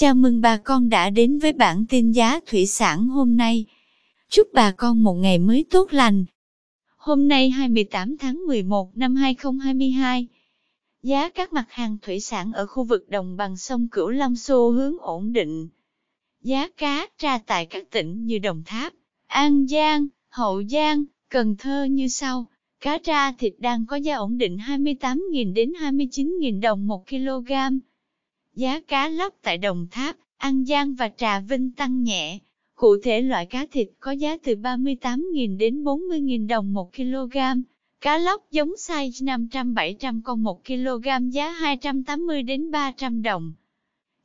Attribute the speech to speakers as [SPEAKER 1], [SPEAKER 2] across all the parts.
[SPEAKER 1] Chào mừng bà con đã đến với bản tin giá thủy sản hôm nay. Chúc bà con một ngày mới tốt lành. Hôm nay 28 tháng 11 năm 2022, giá các mặt hàng thủy sản ở khu vực đồng bằng sông Cửu Long xu hướng ổn định. Giá cá tra tại các tỉnh như Đồng Tháp, An Giang, Hậu Giang, Cần Thơ như sau. Cá tra thịt đang có giá ổn định 28.000 đến 29.000 đồng 1 kg. Giá cá lóc tại Đồng Tháp, An Giang và Trà Vinh tăng nhẹ. Cụ thể loại cá thịt có giá từ 38.000 đến 40.000 đồng 1 kg. Cá lóc giống size 500-700 con 1 kg giá 280 đến 300 đồng.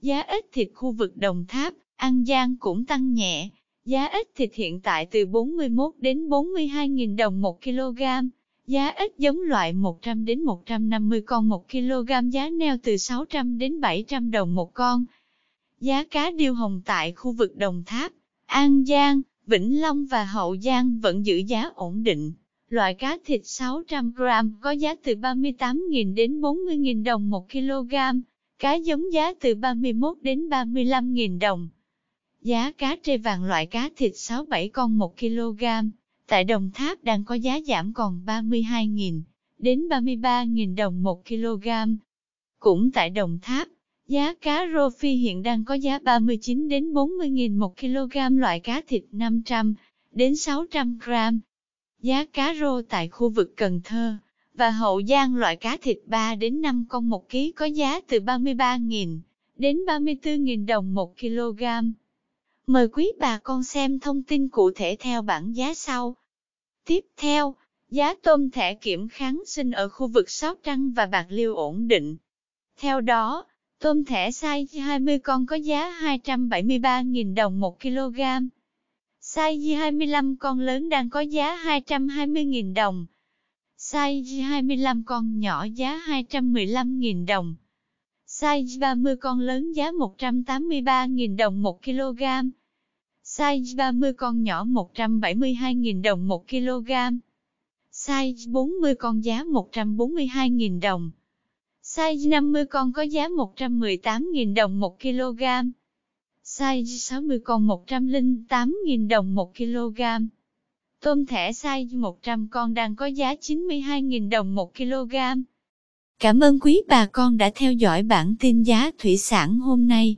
[SPEAKER 1] Giá ít thịt khu vực Đồng Tháp, An Giang cũng tăng nhẹ. Giá ít thịt hiện tại từ 41 đến 42.000 đồng 1 kg. Giá ít giống loại 100 đến 150 con 1 kg giá neo từ 600 đến 700 đồng một con. Giá cá điêu hồng tại khu vực Đồng Tháp, An Giang, Vĩnh Long và Hậu Giang vẫn giữ giá ổn định. Loại cá thịt 600 g có giá từ 38.000 đến 40.000 đồng 1 kg. Cá giống giá từ 31 đến 35.000 đồng. Giá cá trê vàng loại cá thịt 6-7 con 1 kg tại Đồng Tháp đang có giá giảm còn 32.000 đến 33.000 đồng 1 kg. Cũng tại Đồng Tháp, giá cá rô phi hiện đang có giá 39 đến 40.000 một kg loại cá thịt 500 đến 600 g. Giá cá rô tại khu vực Cần Thơ và Hậu Giang loại cá thịt 3 đến 5 con một ký có giá từ 33.000 đến 34.000 đồng một kg. Mời quý bà con xem thông tin cụ thể theo bảng giá sau. Tiếp theo, giá tôm thẻ kiểm kháng sinh ở khu vực Sóc Trăng và Bạc Liêu ổn định. Theo đó, tôm thẻ size 20 con có giá 273.000 đồng 1 kg. Size 25 con lớn đang có giá 220.000 đồng. Size 25 con nhỏ giá 215.000 đồng. Size 30 con lớn giá 183.000 đồng 1 kg. Size 30 con nhỏ 172.000 đồng 1 kg. Size 40 con giá 142.000 đồng. Size 50 con có giá 118.000 đồng 1 kg. Size 60 con 108.000 đồng 1 kg. Tôm thẻ size 100 con đang có giá 92.000 đồng 1 kg. Cảm ơn quý bà con đã theo dõi bản tin giá thủy sản hôm nay.